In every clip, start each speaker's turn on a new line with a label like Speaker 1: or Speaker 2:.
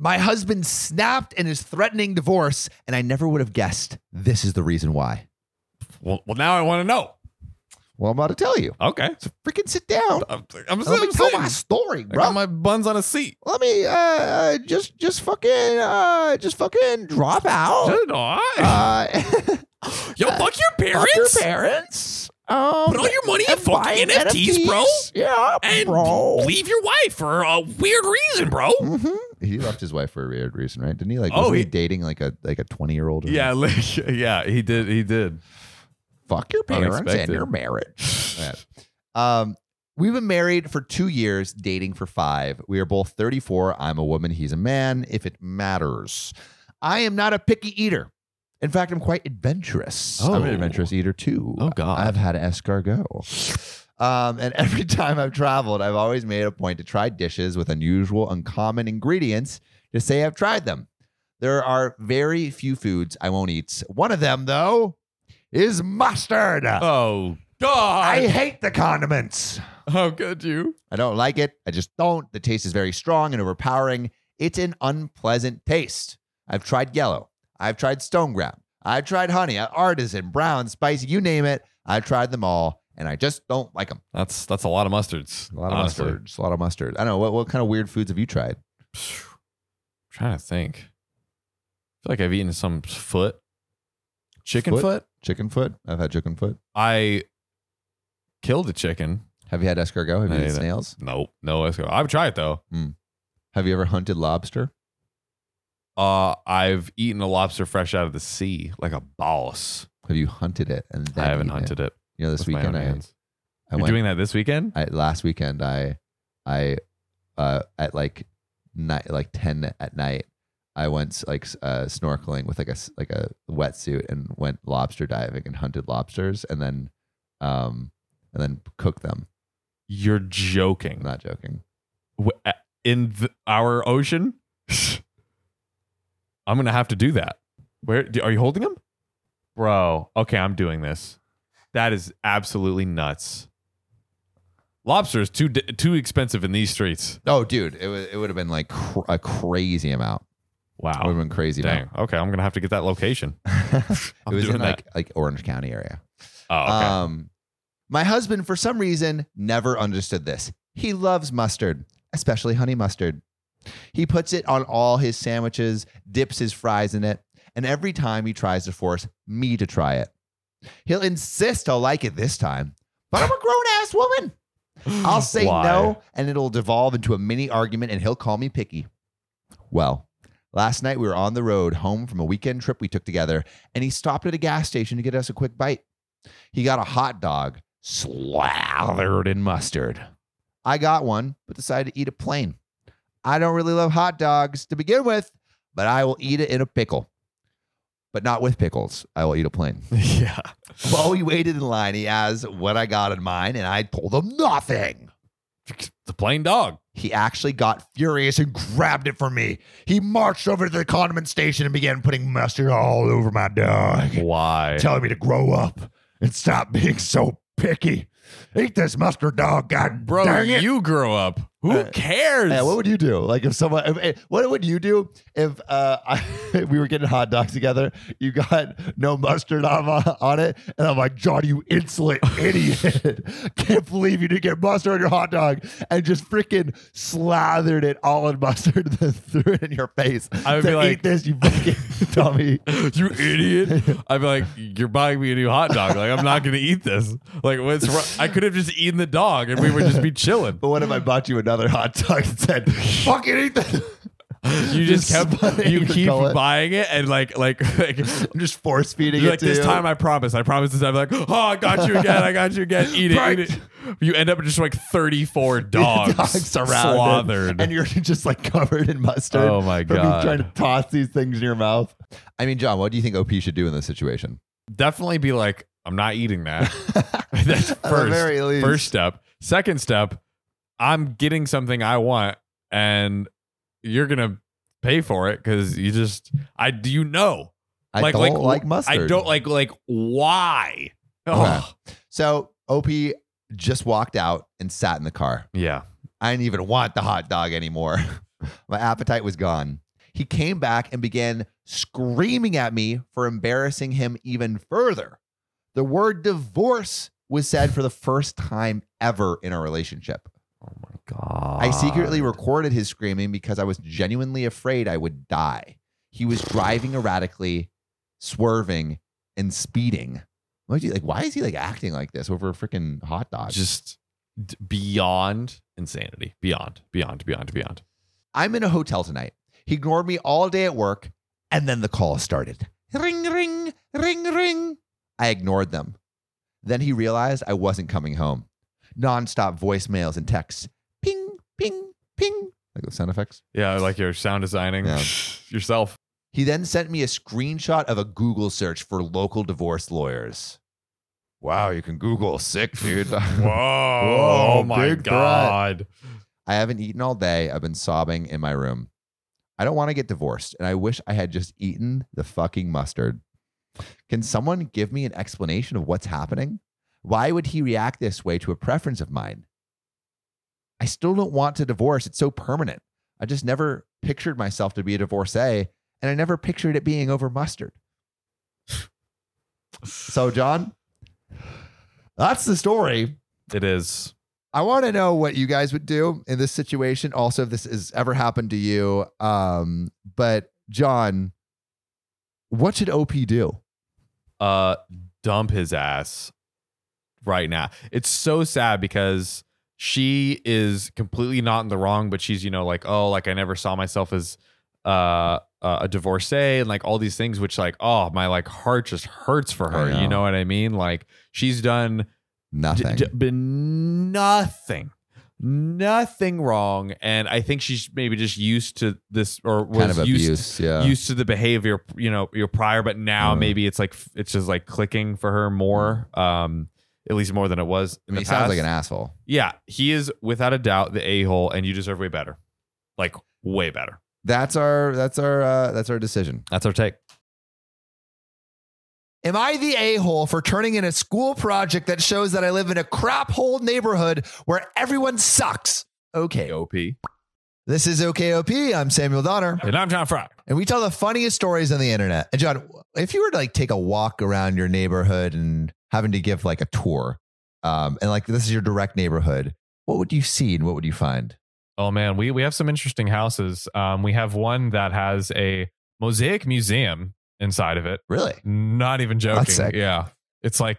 Speaker 1: My husband snapped and is threatening divorce, and I never would have guessed this is the reason why.
Speaker 2: Well, well, now I want to know.
Speaker 1: Well, I'm about to tell you.
Speaker 2: Okay.
Speaker 1: So freaking sit down.
Speaker 2: I'm, I'm,
Speaker 1: Let me tell my story,
Speaker 2: I got my buns on a seat.
Speaker 1: Let me uh, uh just just fucking uh just fucking drop out.
Speaker 2: Did I?
Speaker 1: Uh,
Speaker 2: Yo, fuck your parents.
Speaker 1: fuck your parents. Um,
Speaker 2: Put all your money in fucking
Speaker 1: buy
Speaker 2: NFTs, bro.
Speaker 1: Yeah,
Speaker 2: And
Speaker 1: bro.
Speaker 2: leave your wife for a weird reason, bro.
Speaker 1: hmm He left his wife for a weird reason, right? Didn't he? Like,
Speaker 2: Oh,
Speaker 1: wasn't he,
Speaker 2: he-
Speaker 1: dating like a like a twenty year old?
Speaker 2: Yeah, li- yeah, he did. He did.
Speaker 1: fuck your parents and your marriage. Yeah. Um, we've been married for two years, dating for five. We are both 34. I'm a woman, he's a man, if it matters. I am not a picky eater. In fact, I'm quite adventurous. I'm an
Speaker 2: Oh.
Speaker 1: adventurous eater too.
Speaker 2: Oh, God.
Speaker 1: I've had escargot. Um, and every time I've traveled, I've always made a point to try dishes with unusual, uncommon ingredients to say I've tried them. There are very few foods I won't eat. One of them, though, is mustard.
Speaker 2: Oh God!
Speaker 1: I hate the condiments.
Speaker 2: How could you?
Speaker 1: I don't like it. I just don't. The taste is very strong and overpowering. It's an unpleasant taste. I've tried yellow. I've tried stone ground. I've tried honey, artisan, brown, spicy, you name it. I've tried them all, and I just don't like them.
Speaker 2: That's that's a lot of mustards.
Speaker 1: A lot of
Speaker 2: honestly.
Speaker 1: mustard. A lot of mustard. I don't know. What, what kind of weird foods have you tried?
Speaker 2: I'm trying to think. I feel like I've eaten some foot, chicken
Speaker 1: Foot?
Speaker 2: foot.
Speaker 1: Chicken foot? I've had chicken foot.
Speaker 2: I killed a chicken.
Speaker 1: Have you had escargot? Have you
Speaker 2: I
Speaker 1: eaten
Speaker 2: ate it.
Speaker 1: snails?
Speaker 2: Nope, no escargot. I've tried it though.
Speaker 1: Have you ever hunted lobster?
Speaker 2: Uh, I've eaten a lobster fresh out of the sea, like a boss.
Speaker 1: Have you hunted it? And then
Speaker 2: I haven't hunted it.
Speaker 1: You know, this
Speaker 2: with my
Speaker 1: weekend
Speaker 2: own
Speaker 1: I,
Speaker 2: hands.
Speaker 1: I
Speaker 2: You're
Speaker 1: went.
Speaker 2: doing that this weekend?
Speaker 1: I, last weekend I I uh at like night like 10 at night I went like uh snorkeling with like a like a wetsuit and went lobster diving and hunted lobsters and then um and then cooked them.
Speaker 2: You're
Speaker 1: I'm
Speaker 2: joking.
Speaker 1: not joking.
Speaker 2: W- a- In the, our ocean? I'm gonna have to do that. Where do- are you holding them, bro? Okay, I'm doing this. That is absolutely nuts. Lobster is too too expensive in these streets.
Speaker 1: Oh dude, it would it would have been like cr- a crazy amount. Wow, it would have been crazy
Speaker 2: Dang.
Speaker 1: amount.
Speaker 2: Okay, I'm gonna have to get that location.
Speaker 1: it was in
Speaker 2: doing
Speaker 1: like like Orange County area.
Speaker 2: Oh, okay.
Speaker 1: Um, my husband, for some reason, never understood this. He loves mustard, especially honey mustard. He puts it on all his sandwiches, dips his fries in it, and every time he tries to force me to try it, he'll insist I'll like it this time. But I'm a grown ass woman. I'll say
Speaker 2: Why?
Speaker 1: no, and it'll devolve into a mini argument, and he'll call me picky. Well, last night we were on the road home from a weekend trip we took together, and he stopped at a gas station to get us a quick bite. He got a hot dog slathered in mustard. I got one, but decided to eat it plain. I don't really love hot dogs to begin with, but I will eat it in a pickle. But not with pickles. I will eat it plain.
Speaker 2: yeah.
Speaker 1: While we waited in line, he asked what I got in mine, and I told him nothing.
Speaker 2: The plain dog.
Speaker 1: He actually got furious and grabbed it from me. He marched over to the condiment station and began putting mustard all over my dog,
Speaker 2: Why?
Speaker 1: telling me to grow up and stop being so picky. Eat this mustard dog, god
Speaker 2: Bro,
Speaker 1: dang it.
Speaker 2: you grow up. Who
Speaker 1: Uh,
Speaker 2: cares?
Speaker 1: Yeah, what would you do? Like if someone, if, eh, what would you do if uh, I, we were getting hot dogs together? You got no mustard on on it, and I'm like, John, you insolent idiot! Can't believe you didn't get mustard on your hot dog, and just freaking slathered it all in mustard, and then threw it in your face.
Speaker 2: I would be like-
Speaker 1: eat this, you fucking dummy.
Speaker 2: you idiot. I'd be like, you're buying me a new hot dog. Like, I'm not going to eat this. Like, what's wrong? I could have just eaten the dog and we would just be chilling.
Speaker 1: But what if I bought you another hot dog and said, "Fucking eat this"?
Speaker 2: You just kept, you keep
Speaker 1: gullet.
Speaker 2: buying it and like, like, like,
Speaker 1: I'm just force feeding
Speaker 2: you're
Speaker 1: it
Speaker 2: like
Speaker 1: to
Speaker 2: this
Speaker 1: you.
Speaker 2: time I promise. I promise this time. Like, oh, I got you again. I got you again. Eat it,
Speaker 1: Right.
Speaker 2: eat it. You end up with just like 34 dogs,
Speaker 1: dogs
Speaker 2: slathered.
Speaker 1: and you're just like covered in mustard.
Speaker 2: Oh my
Speaker 1: from you
Speaker 2: God.
Speaker 1: Trying to toss these things in your mouth. I mean, John, what do you think OP should do in this situation?
Speaker 2: Definitely be like, I'm not eating that. That's
Speaker 1: At the
Speaker 2: first.
Speaker 1: very least.
Speaker 2: First step. Second step, I'm getting something I want, and you're gonna pay for it because you just I do you know
Speaker 1: I
Speaker 2: like
Speaker 1: don't
Speaker 2: like
Speaker 1: like, mustard.
Speaker 2: I don't like like why?
Speaker 1: Okay. So OP just walked out and sat in the car.
Speaker 2: yeah.
Speaker 1: I didn't even want the hot dog anymore. My appetite was gone. he came back and began screaming at me for embarrassing him even further. The word divorce was said for the first time ever in our relationship.
Speaker 2: Oh my god.
Speaker 1: I secretly recorded his screaming because I was genuinely afraid I would die. He was driving erratically, swerving, and speeding. Like, like, why is he like acting like this over a freaking hot dog?
Speaker 2: just d- beyond insanity. Beyond, beyond, beyond, beyond.
Speaker 1: I'm in a hotel tonight. He ignored me all day at work, and then the call started. Ring, ring, ring, ring. I ignored them. Then he realized I wasn't coming home. Nonstop voicemails and texts. Ping, ping, ping. Like those sound effects.
Speaker 2: Yeah, like your sound designing
Speaker 1: Yeah.
Speaker 2: yourself.
Speaker 1: He then sent me a screenshot of a Google search for local divorce lawyers. Wow, you can Google sick, dude.
Speaker 2: Whoa. Oh my
Speaker 1: big
Speaker 2: god.
Speaker 1: I haven't eaten all day. I've been sobbing in my room. I don't want to get divorced, and I wish I had just eaten the fucking mustard. Can someone give me an explanation of what's happening? Why would he react this way to a preference of mine? I still don't want to divorce. It's so permanent. I just never pictured myself to be a divorcee, and I never pictured it being over mustard. so, John, that's the story.
Speaker 2: It is.
Speaker 1: I want to know what you guys would do in this situation. Also, if this has ever happened to you. Um, but John, what should OP do?
Speaker 2: uh dump his ass right now. It's so sad because she is completely not in the wrong, but she's, you know, like, oh, like I never saw myself as uh uh, a divorcee and like all these things which like oh my like heart just hurts for her
Speaker 1: know.
Speaker 2: you know what i mean like she's done
Speaker 1: Nothing.
Speaker 2: d- d- been nothing nothing wrong and i think she's maybe just used to this or was
Speaker 1: kind of
Speaker 2: used
Speaker 1: abuse. yeah.
Speaker 2: used to the behavior you know your prior but now
Speaker 1: Mm.
Speaker 2: maybe it's like it's just like clicking for her more um at least more than it was
Speaker 1: I
Speaker 2: in
Speaker 1: mean, he
Speaker 2: the
Speaker 1: sounds like an asshole.
Speaker 2: yeah he is without a doubt the a-hole and you deserve way better like way better
Speaker 1: That's our. That's our. Uh, that's our decision.
Speaker 2: that's our take
Speaker 1: Am I the a hole for turning in a school project that shows that I live in a crap hole neighborhood where everyone sucks? Okay.
Speaker 2: op
Speaker 1: This is OKOP. I'm Samuel Donner.
Speaker 2: and i'm john Frye
Speaker 1: And we tell the funniest stories on the internet. And John, if you were to like take a walk around your neighborhood and having to give like a tour, um, and like this is your direct neighborhood, what would you see and what would you find?
Speaker 3: Oh man, we we have some interesting houses. Um, we have one that has a mosaic museum inside of it.
Speaker 1: Really?
Speaker 3: Not even joking. Yeah, it's like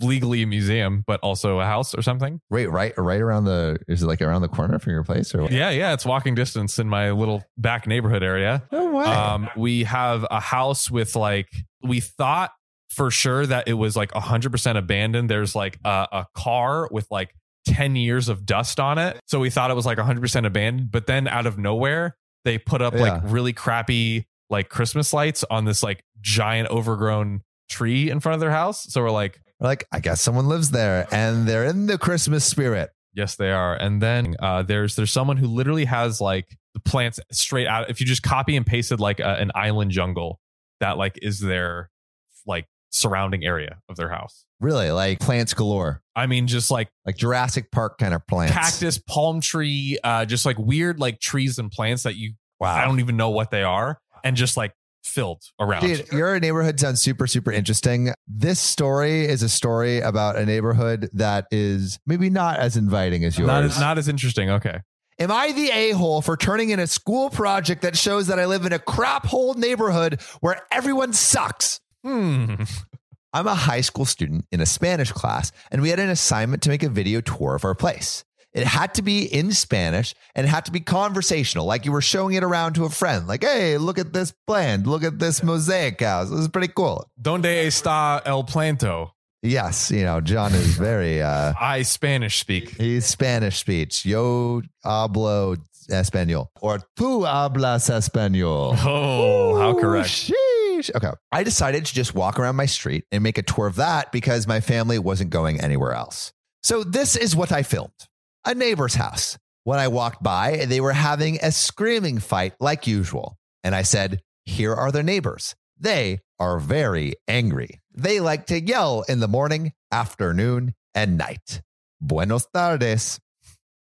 Speaker 3: legally a museum, but also a house or something.
Speaker 1: Wait, right, right around the is it like around the corner from your place or what?
Speaker 3: Yeah, yeah, it's walking distance in my little back neighborhood area.
Speaker 1: Oh wow!
Speaker 3: Um, we have a house with like we thought for sure that it was like 100% abandoned. There's like a, a car with like 10 years of dust on it. So we thought it was like 100% abandoned, but then out of nowhere, they put up
Speaker 1: Yeah.
Speaker 3: like really crappy like Christmas lights on this like giant overgrown tree in front of their house. So we're like,
Speaker 1: We're like, I guess someone lives there and they're in the Christmas spirit.
Speaker 3: Yes, they are. And then uh, there's there's someone who literally has like the plants straight out. If you just copy and pasted like a, an island jungle, that like is their like surrounding area of their house.
Speaker 1: Really, like plants galore,
Speaker 3: I mean, just like
Speaker 1: like Jurassic Park kind of plants.
Speaker 3: cactus, palm tree, uh, just like weird like trees and plants that you
Speaker 1: Wow.
Speaker 3: I don't even know what they are, and just like filled around.
Speaker 1: Dude, your neighborhood sounds super, super interesting. This story is a story about a neighborhood that is maybe not as inviting as yours.
Speaker 3: not as not as interesting. Okay.
Speaker 1: Am I the a hole for turning in a school project that shows that I live in a crap hole neighborhood where everyone sucks?
Speaker 3: Hmm.
Speaker 1: I'm a high school student in a Spanish class, and we had an assignment to make a video tour of our place. It had to be in Spanish and it had to be conversational, like you were showing it around to a friend. Like, hey, look at this plant. Look at this mosaic house. This is pretty cool.
Speaker 3: Donde está el planto?
Speaker 1: Yes, you know, John is very uh
Speaker 3: I Spanish speak.
Speaker 1: he's Spanish speech. Yo hablo español. Or tú hablas español.
Speaker 3: Oh, how
Speaker 1: Ooh,
Speaker 3: correct.
Speaker 1: Okay. I decided to just walk around my street and make a tour of that because my family wasn't going anywhere else. So this is what I filmed. A neighbor's house. When I walked by, they were having a screaming fight like usual. And I said, Here are their neighbors. They are very angry. They like to yell in the morning, afternoon, and night. Buenos tardes.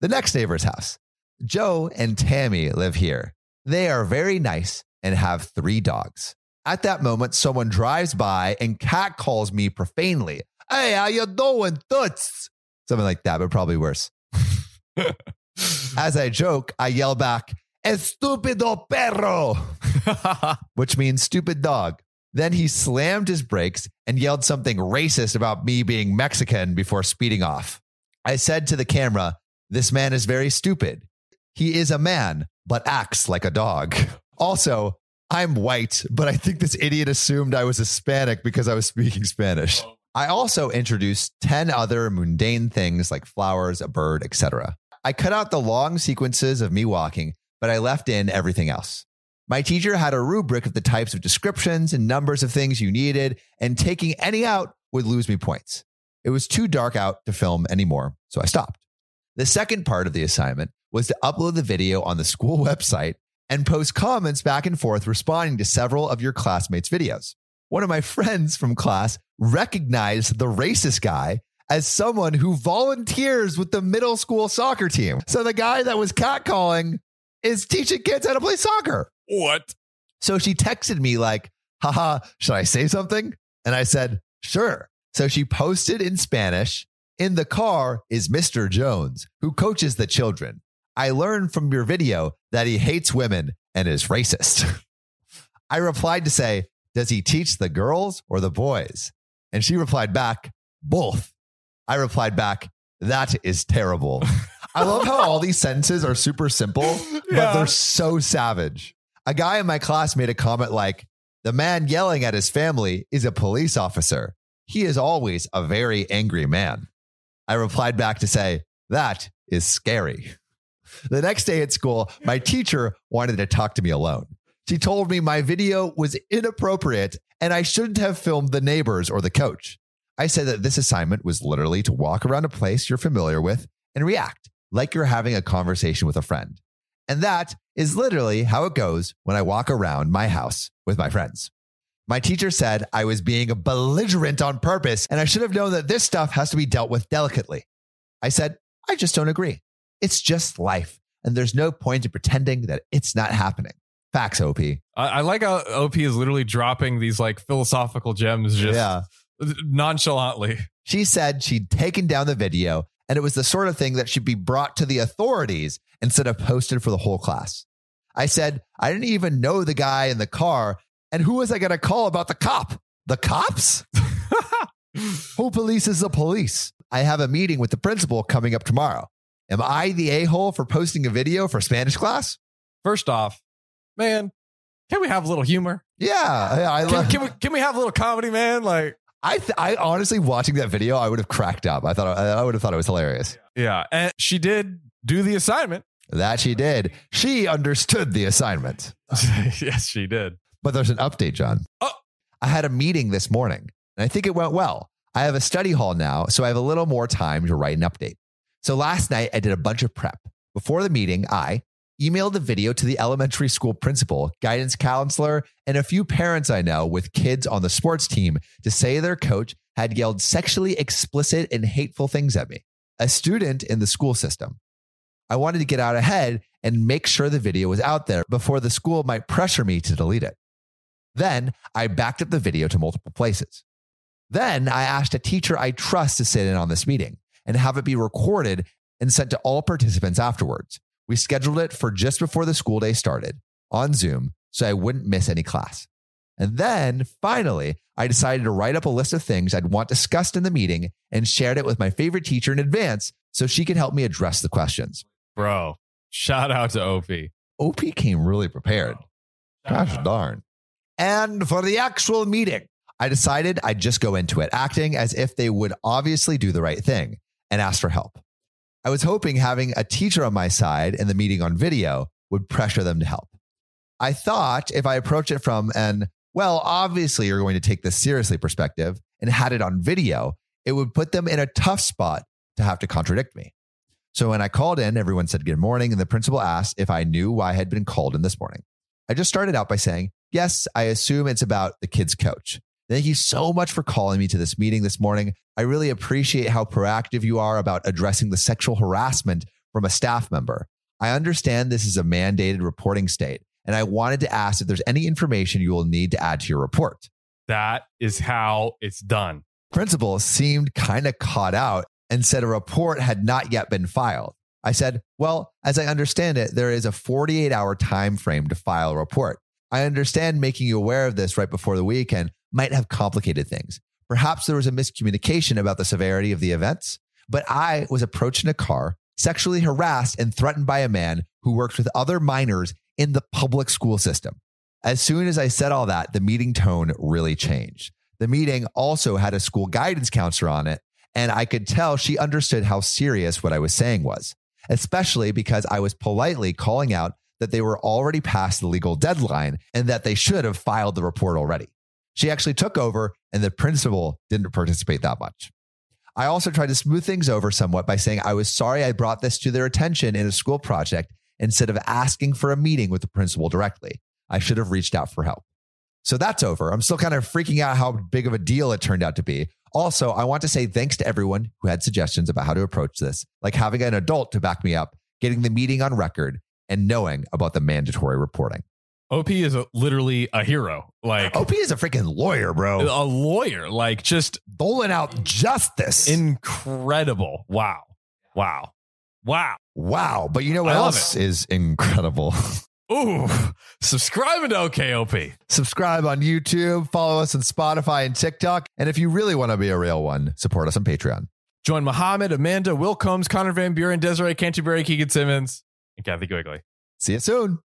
Speaker 1: The next neighbor's house. Joe and Tammy live here. They are very nice and have three dogs. At that moment, someone drives by and cat calls me profanely. Hey, how you doing, toots? Something like that, but probably worse. As I joke, I yell back, Estupido perro, which means stupid dog. Then he slammed his brakes and yelled something racist about me being Mexican before speeding off. I said to the camera, This man is very stupid. He is a man, but acts like a dog. Also, I'm white, but I think this idiot assumed I was Hispanic because I was speaking Spanish. Oh. I also introduced 10 other mundane things like flowers, a bird, etc. I cut out the long sequences of me walking, but I left in everything else. My teacher had a rubric of the types of descriptions and numbers of things you needed, and taking any out would lose me points. It was too dark out to film anymore, so I stopped. The second part of the assignment was to upload the video on the school website and post comments back and forth responding to several of your classmates' videos. One of my friends from class recognized the racist guy as someone who volunteers with the middle school soccer team. So the guy that was catcalling is teaching kids how to play soccer.
Speaker 3: what?
Speaker 1: So she texted me like, haha, should I say something? And I said, sure. So she posted in Spanish, in the car is Mr. Jones, who coaches the children. I learned from your video that he hates women and is racist. I replied to say, does he teach the girls or the boys? And she replied back, both. I replied back, that is terrible. I love how all these sentences are super simple, but
Speaker 3: Yeah.
Speaker 1: they're so savage. A guy in my class made a comment like, the man yelling at his family is a police officer. He is always a very angry man. I replied back to say, that is scary. The next day at school, my teacher wanted to talk to me alone. She told me my video was inappropriate and I shouldn't have filmed the neighbors or the coach. I said that this assignment was literally to walk around a place you're familiar with and react like you're having a conversation with a friend. And that is literally how it goes when I walk around my house with my friends. My teacher said I was being belligerent on purpose and I should have known that this stuff has to be dealt with delicately. I said, I just don't agree. It's just life. And there's no point in pretending that it's not happening. Facts, OP.
Speaker 3: I, I like how OP is literally dropping these like philosophical gems just
Speaker 1: yeah.
Speaker 3: nonchalantly.
Speaker 1: She said she'd taken down the video and it was the sort of thing that should be brought to the authorities instead of posted for the whole class. I said, I didn't even know the guy in the car. And who was I going to call about the cop? The cops? Who polices the police? I have a meeting with the principal coming up tomorrow. Am I the a hole for posting a video for Spanish class?
Speaker 3: First off, man, can we have a little humor?
Speaker 1: Yeah, I, I,
Speaker 3: Can, can we can we have a little comedy, man? Like,
Speaker 1: I, th- I honestly watching that video, I would have cracked up. I thought I would have thought it was hilarious.
Speaker 3: yeah, and she did do the assignment.
Speaker 1: That she did. She understood the assignment.
Speaker 3: yes, she did.
Speaker 1: But there's an update, John.
Speaker 3: Oh.
Speaker 1: I had a meeting this morning and I think it went well. I have a study hall now, so I have a little more time to write an update. So last night I did a bunch of prep. Before the meeting, I emailed the video to the elementary school principal, guidance counselor, and a few parents I know with kids on the sports team to say their coach had yelled sexually explicit and hateful things at me, a student in the school system. I wanted to get out ahead and make sure the video was out there before the school might pressure me to delete it. Then I backed up the video to multiple places. Then I asked a teacher I trust to sit in on this meeting and have it be recorded and sent to all participants afterwards. We scheduled it for just before the school day started on Zoom so I wouldn't miss any class. And then finally, I decided to write up a list of things I'd want discussed in the meeting and shared it with my favorite teacher in advance so she could help me address the questions.
Speaker 3: Bro, shout out to OP.
Speaker 1: OP came really prepared. Gosh darn. And for the actual meeting, I decided I'd just go into it, acting as if they would obviously do the right thing and ask for help. I was hoping having a teacher on my side in the meeting on video would pressure them to help. I thought if I approach it from an, well, obviously you're going to take this seriously perspective and had it on video, it would put them in a tough spot to have to contradict me. So when I called in, everyone said good morning, and the principal asked if I knew why I had been called in this morning. I just started out by saying, Yes, I assume it's about the kids' coach. Thank you so much for calling me to this meeting this morning. I really appreciate how proactive you are about addressing the sexual harassment from a staff member. I understand this is a mandated reporting state, and I wanted to ask if there's any information you will need to add to your report.
Speaker 3: That is how it's done.
Speaker 1: Principal seemed kind of caught out and said a report had not yet been filed. I said, "Well, as I understand it, there is a 48-hour time frame to file a report. I understand making you aware of this right before the weekend might have complicated things. Perhaps there was a miscommunication about the severity of the events, but I was approached in a car, sexually harassed and threatened by a man who works with other minors in the public school system. As soon as I said all that, the meeting tone really changed. The meeting also had a school guidance counselor on it, and I could tell she understood how serious what I was saying was, especially because I was politely calling out that they were already past the legal deadline and that they should have filed the report already. She actually took over, and the principal didn't participate that much. I also tried to smooth things over somewhat by saying I was sorry I brought this to their attention in a school project instead of asking for a meeting with the principal directly. I should have reached out for help. So that's over. I'm still kind of freaking out how big of a deal it turned out to be. Also, I want to say thanks to everyone who had suggestions about how to approach this, like having an adult to back me up, getting the meeting on record, and knowing about the mandatory reporting.
Speaker 3: OP is a, literally a hero. Like
Speaker 1: OP is a freaking lawyer, bro.
Speaker 3: a lawyer. Like just
Speaker 1: Doling out justice.
Speaker 3: incredible. Wow. Wow. Wow.
Speaker 1: wow. But you know what
Speaker 3: I
Speaker 1: else is incredible?
Speaker 3: Ooh. Subscribing to OKOP.
Speaker 1: Subscribe on YouTube, follow us on Spotify and TikTok. And if you really want to be a real one, support us on Patreon.
Speaker 3: Join Muhammad, Amanda, Will Combs, Connor Van Buren, Desiree Canterbury, Keegan Simmons, and Kathy Quigley.
Speaker 1: See you soon.